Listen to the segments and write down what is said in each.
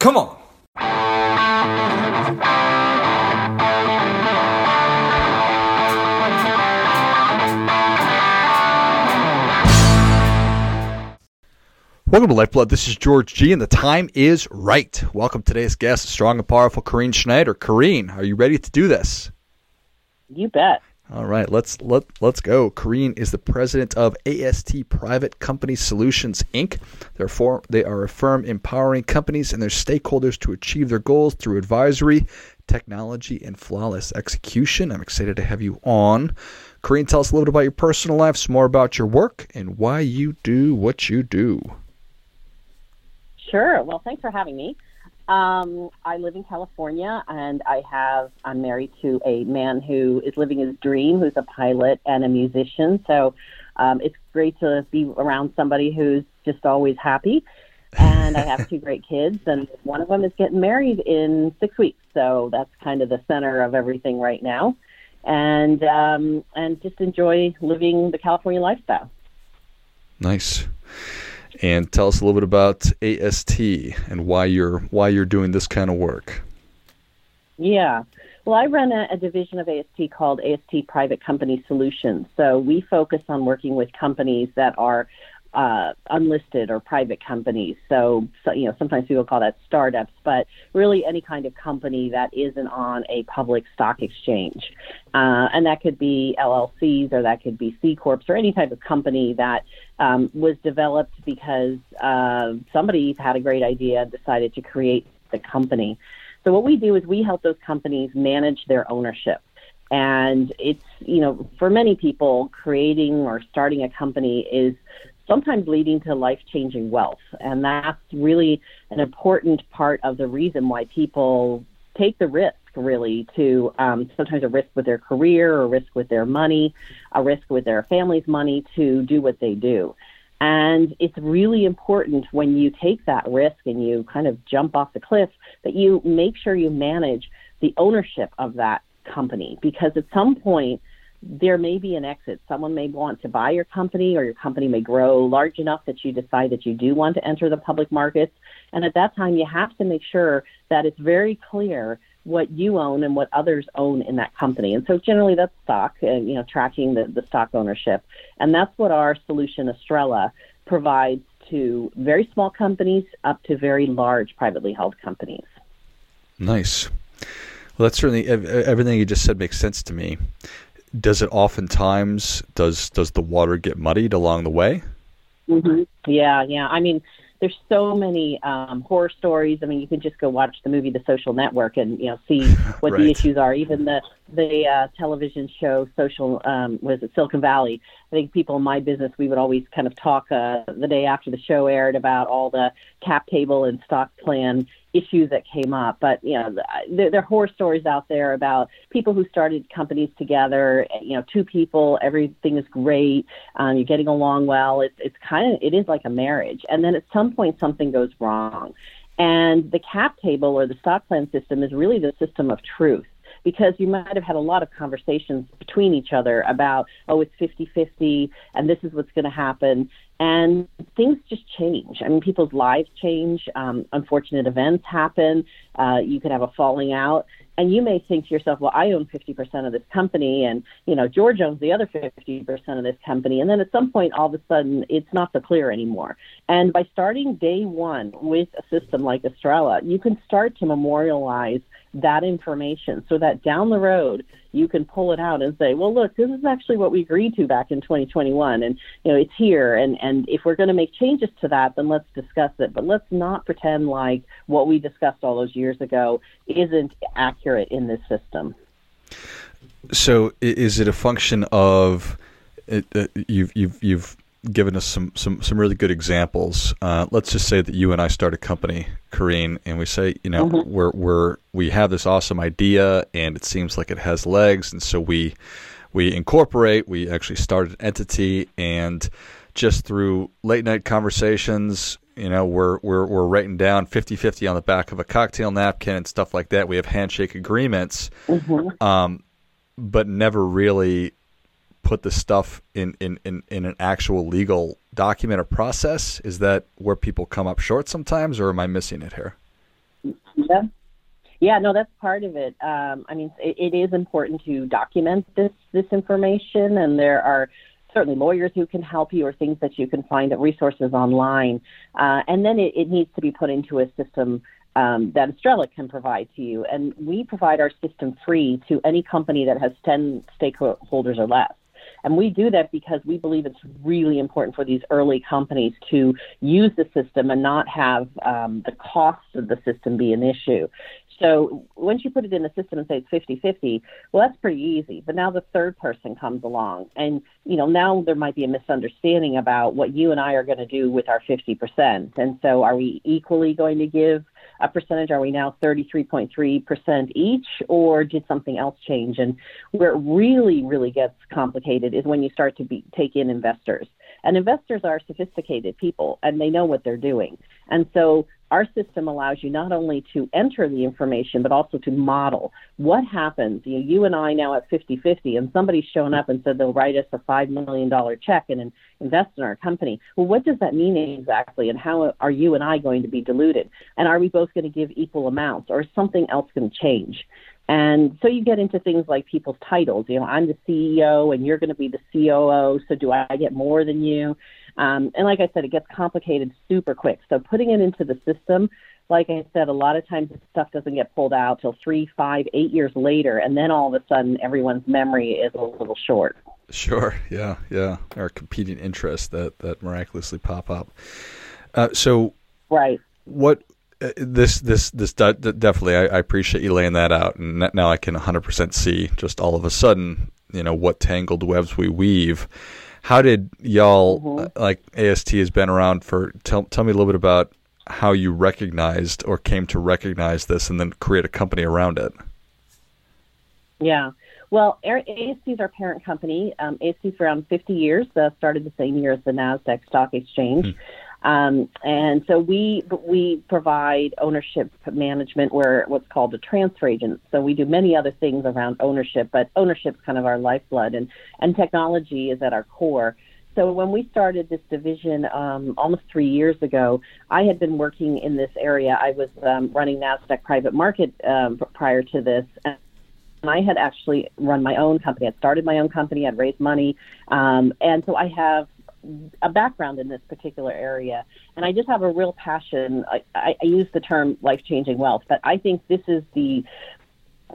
Come on. Welcome to Lifeblood. This is George G, and the time is right. Welcome today's guest, strong and powerful Carine Schneider. Carine, are you ready to do this? You bet. All right, let's let let's go. Carine is the president of AST Private Company Solutions Inc. They're for, they are a firm empowering companies and their stakeholders to achieve their goals through advisory, technology, and flawless execution. I'm excited to have you on. Carine, tell us a little bit about your personal life, some more about your work, and why you do what you do. Sure. Well, thanks for having me. Um, I live in California, and I have I'm married to a man who is living his dream, who's a pilot and a musician. So um, it's great to be around somebody who's just always happy. And I have two great kids, and one of them is getting married in six weeks. So that's kind of the center of everything right now, and um, and just enjoy living the California lifestyle. Nice and tell us a little bit about AST and why you're why you're doing this kind of work. Yeah. Well, I run a, a, division of AST called AST Private Company Solutions. So we focus on working with companies that are uh, unlisted or private companies. So, so, you know, sometimes people call that startups, but really any kind of company that isn't on a public stock exchange. Uh, and that could be LLCs or that could be C Corps or any type of company that um, was developed because uh, somebody had a great idea and decided to create the company. So what we do is we help those companies manage their ownership. And it's, you know, for many people, creating or starting a company is sometimes leading to life changing wealth. And that's really an important part of the reason why people take the risk, really, to um, sometimes a risk with their career, a risk with their money, a risk with their family's money to do what they do. And it's really important when you take that risk and you kind of jump off the cliff that you make sure you manage the ownership of that company because at some point there may be an exit. Someone may want to buy your company, or your company may grow large enough that you decide that you do want to enter the public markets. And at that time, you have to make sure that it's very clear what you own and what others own in that company. And so generally that's stock, and you know, tracking the, the stock ownership. And that's what our solution, Astrella, provides to very small companies up to very large privately held companies. Nice. Well, that's certainly everything you just said makes sense to me does it oftentimes does does the water get muddied along the way? Mm-hmm. Yeah, yeah. I mean, there's so many um, horror stories. I mean, you can just go watch the movie The Social Network and you know see what right. the issues are. Even the the uh, television show Social um, was it Silicon Valley. I think people in my business we would always kind of talk uh, the day after the show aired about all the cap table and stock plan issues that came up. But you know, there, there are horror stories out there about people who started companies together. You know, two people, everything is great, um, you're getting along well. It's it's kind of it is like a marriage, and then at some point something goes wrong. And the cap table or the stock plan system is really the system of truth because you might have had a lot of conversations between each other about, oh, it's 50 50 and this is what's going to happen. And things just change. I mean, people's lives change. Um, unfortunate events happen. Uh, you could have a falling out. And you may think to yourself, well, I own 50% of this company, and you know George owns the other 50% of this company. And then at some point, all of a sudden, it's not so clear anymore. And by starting day one with a system like Astrella, you can start to memorialize that information so that down the road you can pull it out and say, well, look, this is actually what we agreed to back in 2021, and you know it's here. And and if we're going to make changes to that, then let's discuss it. But let's not pretend like what we discussed all those years ago isn't accurate in this system. So, is it a function of uh, you've you've you've given us some some some really good examples. Uh, let's just say that you and I start a company, Carine, and we say, you know, mm-hmm. we're we're we have this awesome idea, and it seems like it has legs, and so we we incorporate. We actually start an entity, and just through late night conversations. You know, we're we're we're writing down 50-50 on the back of a cocktail napkin and stuff like that. We have handshake agreements, mm-hmm. um, but never really put the stuff in, in, in, in an actual legal document or process? Is that where people come up short sometimes, or am I missing it here? Yeah. Yeah, no, that's part of it. Um, I mean, it, it is important to document this this information, and there are certainly lawyers who can help you or things that you can find at resources online. Uh, and then it, it, needs to be put into a system um, that Astrella can provide to you. And we provide our system free to any company that has 10 stakeholders or less. And we do that because we believe it's really important for these early companies to use the system and not have um, the cost of the system be an issue. So once you put it in the system and say it's 50 50, well, that's pretty easy. But now the third person comes along. And, you know, now there might be a misunderstanding about what you and I are going to do with our 50%. And so are we equally going to give a percentage? Are we now 33.3% each, or did something else change? And where it really, really gets complicated is when you start to be, take in investors. And investors are sophisticated people, and they know what they're doing. And so our system allows you not only to enter the information, but also to model what happens. You, know, you and I now at 50 50, and somebody's shown up and said they'll write us a $5 million check and invest in our company. Well, what does that mean exactly? And how are you and I going to be diluted? And are we both going to give equal amounts, or is something else going to change? And so you get into things like people's titles. You know, I'm the CEO and you're going to be the COO. So do I get more than you? Um, and like I said, it gets complicated super quick. So putting it into the system, like I said, a lot of times this stuff doesn't get pulled out till three, five, eight years later, and then all of a sudden everyone's memory is a little short. Sure. Yeah. Yeah. Or competing interests that that miraculously pop up. Uh, so. Right. What uh, this this this definitely I, I, appreciate you laying that out and now I can 100% see just all of a sudden you know what tangled webs we weave how did y'all mm-hmm. uh, like AST has been around for tell tell me a little bit about how you recognized or came to recognize this and then create a company around it yeah well AST is our parent company um, AST around 50 years uh, started the same year as the NASDAQ stock exchange mm-hmm. Um, and so we we provide ownership management. We're what's called a transfer agent. So we do many other things around ownership, but ownership is kind of our lifeblood, and and technology is at our core. So when we started this division um, almost three years ago, I had been working in this area. I was um, running Nasdaq Private Market um, prior to this. And I had actually run my own company. I started my own company. I'd raised money, um, and so I have a background in this particular area, and I just have a real passion. I, I, I use the term life changing wealth, but I think this is the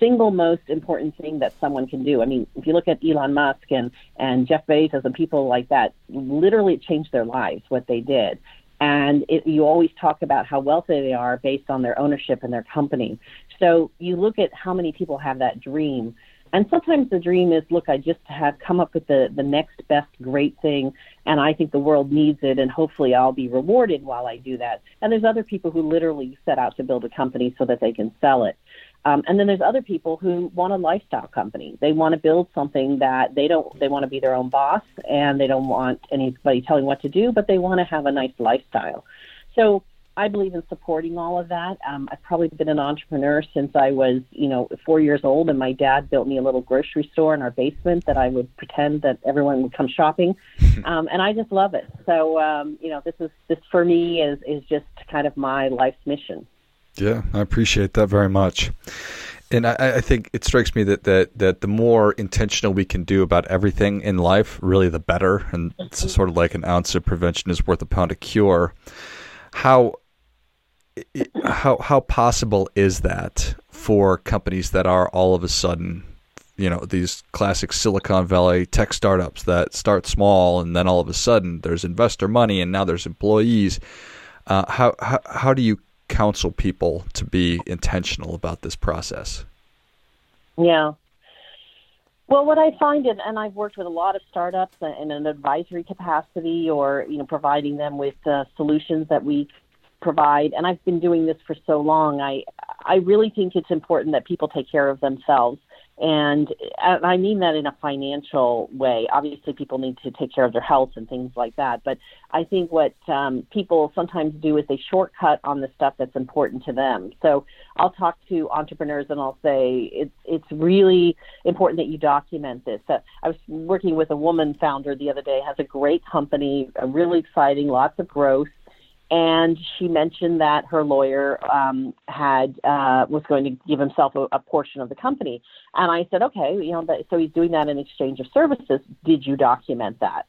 single most important thing that someone can do. I mean, if you look at Elon Musk and, and Jeff Bezos and people like that, literally it changed their lives, what they did. And it, you always talk about how wealthy they are based on their ownership in their company. So you look at how many people have that dream and sometimes the dream is, look, I just have come up with the, the next best great thing, and I think the world needs it, and hopefully I'll be rewarded while I do that. And there's other people who literally set out to build a company so that they can sell it. Um, and then there's other people who want a lifestyle company. They want to build something that they don't. They want to be their own boss, and they don't want anybody telling what to do, but they want to have a nice lifestyle. So I believe in supporting all of that. Um, I've probably been an entrepreneur since I was, you know, four years old, and my dad built me a little grocery store in our basement that I would pretend that everyone would come shopping, um, and I just love it. So, um, you know, this is this for me is is just kind of my life's mission. Yeah, I appreciate that very much. And I, I think it strikes me that, that, that the more intentional we can do about everything in life, really the better. And it's sort of like an ounce of prevention is worth a pound of cure. How how how possible is that for companies that are all of a sudden you know these classic silicon valley tech startups that start small and then all of a sudden there's investor money and now there's employees uh, how, how how do you counsel people to be intentional about this process? Yeah. Well, what I find, and, and I've worked with a lot of startups in an advisory capacity, or you know, providing them with uh, solutions that we provide and I've been doing this for so long I I really think it's important that people take care of themselves and I mean that in a financial way. Obviously, people need to take care of their health and things like that. But I think what um, people sometimes do is they shortcut on the stuff that's important to them. So I'll talk to entrepreneurs and I'll say it's it's really important that you document this. Uh, I was working with a woman founder the other day, has a great company, a really exciting, lots of growth and she mentioned that her lawyer um, had uh, was going to give himself a, a portion of the company. And I said, okay, you know, so he's doing that in exchange of services. Did you document that?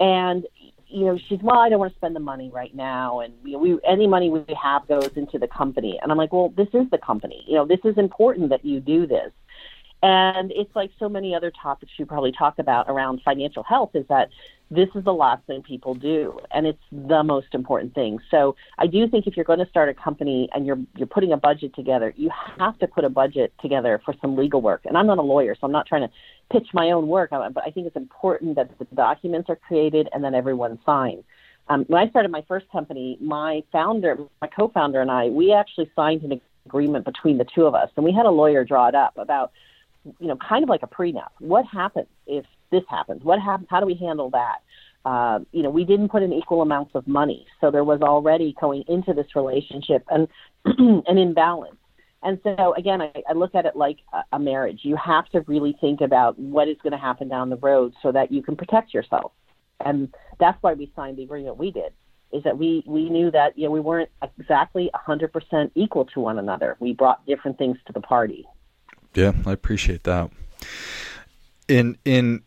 And you know, she's well, I don't want to spend the money right now, and you know, we any money we have goes into the company. And I'm like, well, this is the company. You know, this is important that you do this. And it's like so many other topics you probably talk about around financial health is that this is the last thing people do and it's the most important thing. So i do think if you're going to start a company and you're you're putting a budget together you have to put a budget together for some legal work. And i'm not a lawyer so i'm not trying to pitch my own work but i think it's important that the documents are created and then everyone signs um, when i started my first company my founder my co-founder and i we actually signed an agreement between the two of us and we had a lawyer draw it up about you know kind of like a prenup what happens if this happens? What happens? How do we handle that? Uh, you know, we didn't put in equal amounts of money, so there was already going into this relationship an an imbalance. And so again, I, I look at it like a, marriage. You have to really think about what is going to happen down the road so that you can protect yourself. And that's why we signed the agreement we did. Is that we we knew that you know we weren't exactly 100% equal to one another. We brought different things to the party. Yeah, I appreciate that. In in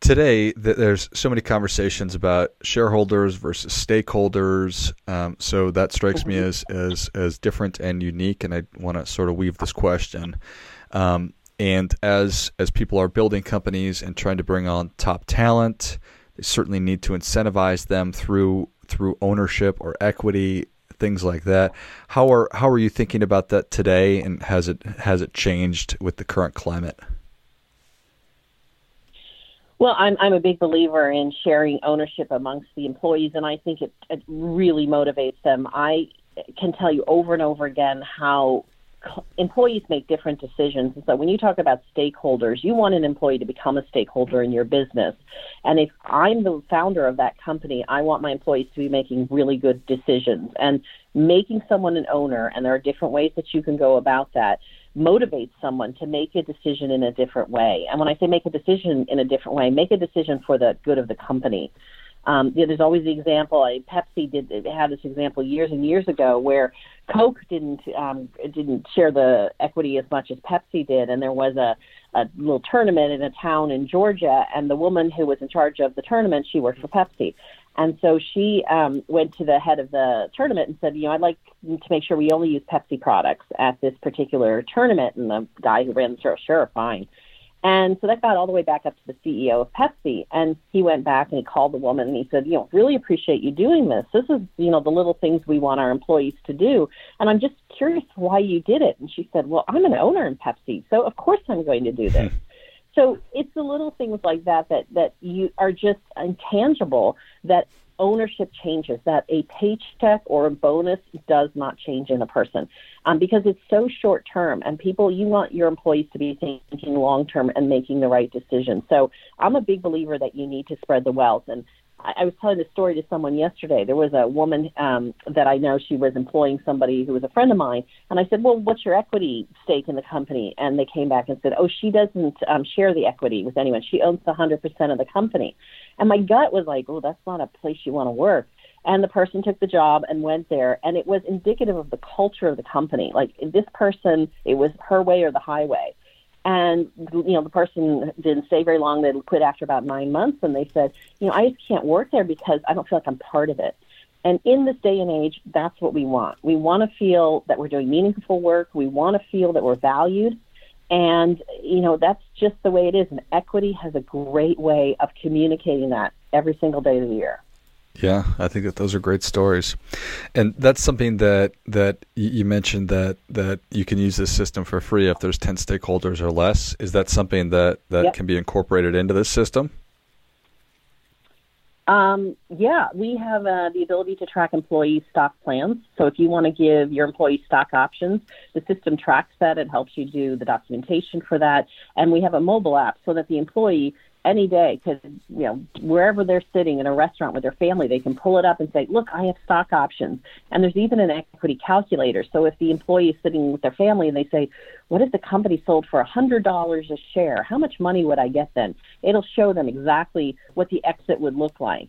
today there's so many conversations about shareholders versus stakeholders um, so that strikes me as, as as different and unique and i want to sort of weave this question um, and as as people are building companies and trying to bring on top talent they certainly need to incentivize them through through ownership or equity things like that how are how are you thinking about that today and has it has it changed with the current climate well, I'm I'm a big believer in sharing ownership amongst the employees, and I think it, it really motivates them. I can tell you over and over again how employees make different decisions. And so when you talk about stakeholders, you want an employee to become a stakeholder in your business. And if I'm the founder of that company, I want my employees to be making really good decisions and making someone an owner. And there are different ways that you can go about that motivates someone to make a decision in a different way. And when I say make a decision in a different way, make a decision for the good of the company. Um, you know, there's always the example. I, Pepsi did had this example years and years ago where Coke didn't um, didn't share the equity as much as Pepsi did, and there was a, a little tournament in a town in Georgia, and the woman who was in charge of the tournament she worked for Pepsi, and so she um, went to the head of the tournament and said, you know, I'd like to make sure we only use Pepsi products at this particular tournament. And the guy who ran the show, sure, fine. And so that got all the way back up to the CEO of Pepsi. And he went back and he called the woman and he said, you know, really appreciate you doing this. This is, you know, the little things we want our employees to do. And I'm just curious why you did it. And she said, well, I'm an owner in Pepsi. So of course I'm going to do this. Hmm. So it's the little things like that that that you are just intangible that ownership changes that a paycheck or a bonus does not change in a person um, because it's so short term and people you want your employees to be thinking long term and making the right decision. So i'm a big believer that you need to spread the wealth and I, I was telling this story to someone yesterday. There was a woman um, that I know. She was employing somebody who was a friend of mine, and I said, "Well, what's your equity stake in the company?" And they came back and said, "Oh, she doesn't um, share the equity with anyone. She owns the hundred percent of the company." And my gut was like, "Oh, that's not a place you want to work." And the person took the job and went there, and it was indicative of the culture of the company. Like this person, it was her way or the highway and you know, the person didn't stay very long. They quit after about nine months, and they said, you know, I just can't work there because I don't feel like I'm part of it. And in this day and age, that's what we want. We want to feel that we're doing meaningful work. We want to feel that we're valued. And, you know, that's just the way it is. And equity has a great way of communicating that every single day of the year. Yeah, I think that those are great stories, and that's something that that you mentioned that that you can use this system for free if there's ten stakeholders or less. Is that something that that yep. can be incorporated into this system? Um, yeah, we have uh, the ability to track employee stock plans. So if you want to give your employees stock options, the system tracks that. It helps you do the documentation for that. And we have a mobile app so that the employee any day because you know wherever they're sitting in a restaurant with their family they can pull it up and say look i have stock options. And there's even an equity calculator. So if the employee is sitting with their family and they say what if the company sold for a hundred dollars a share? How much money would i get then? It'll show them exactly what the exit would look like.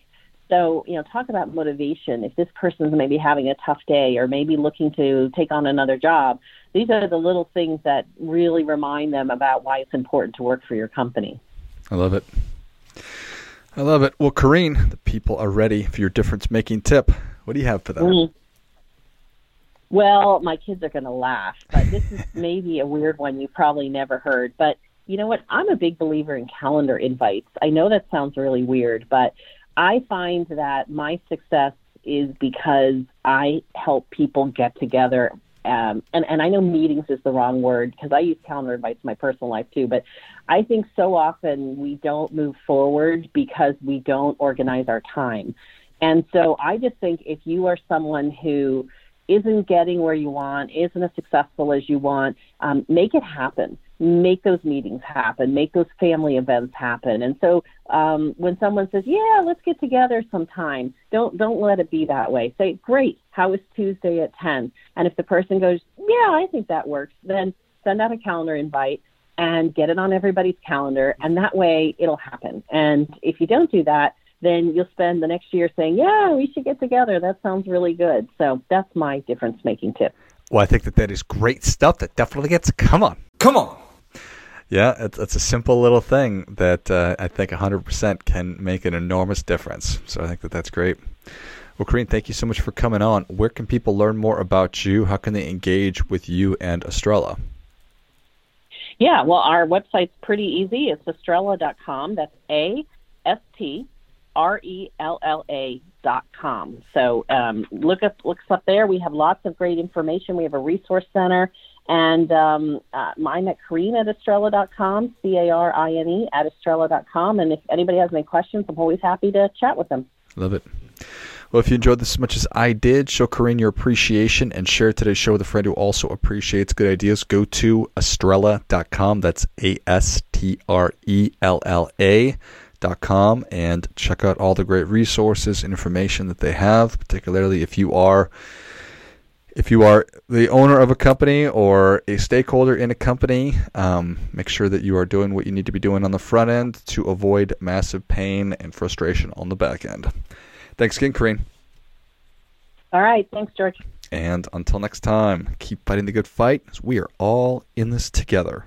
So, you know, talk about motivation. If this person's maybe having a tough day or maybe looking to take on another job, these are the little things that really remind them about why it's important to work for your company. I love it. I love it. Well, Carine, the people are ready for your difference making tip. What do you have for them? Mm. Well, my kids are going to laugh, but this is maybe a weird one you probably never heard. But you know what? I'm a big believer in calendar invites. I know that sounds really weird, but I find that my success is because I help people get together. Um, and, and I know meetings is the wrong word because I use calendar invites in my personal life too, but I think so often we don't move forward because we don't organize our time. And so I just think if you are someone who isn't getting where you want, isn't as successful as you want, um, make it happen. Make those meetings happen. Make those family events happen. And so um, when someone says, "Yeah, let's get together sometime," don't don't let it be that way. Say, "Great, how is Tuesday at 10?" And if the person goes, "Yeah, I think that works," then send out a calendar invite and get it on everybody's calendar, and that way it'll happen. And if you don't do that, then you'll spend the next year saying, "Yeah, we should get together. That sounds really good." So that's my difference making tip. Well, I think that that is great stuff. That definitely gets. Come on, come on. Yeah, it's, it's a simple little thing that uh, I think 100% can make an enormous difference. So I think that that's great. Well, Carine, thank you so much for coming on. Where can people learn more about you? How can they engage with you and Astrella? Yeah, well, our website's pretty easy. It's astrella.com. That's A S T R E L L A dot com. So um, look up look up there. We have lots of great information. We have a resource center, and um, uh, mine at Carine at Astrella dot com, C A R I N E at Astrella dot com. And if anybody has any questions, I'm always happy to chat with them. Love it. Well, if you enjoyed this as much as I did, show Carine your appreciation and share today's show with a friend who also appreciates good ideas. Go to Astrella.com. That's A S T R E L L A Dot com and check out all the great resources and information that they have, particularly if you are if you are the owner of a company or a stakeholder in a company, um, make sure that you are doing what you need to be doing on the front end to avoid massive pain and frustration on the back end. Thanks again, Carine. All right. Thanks, George. And until next time, keep fighting the good fight. We are all in this together.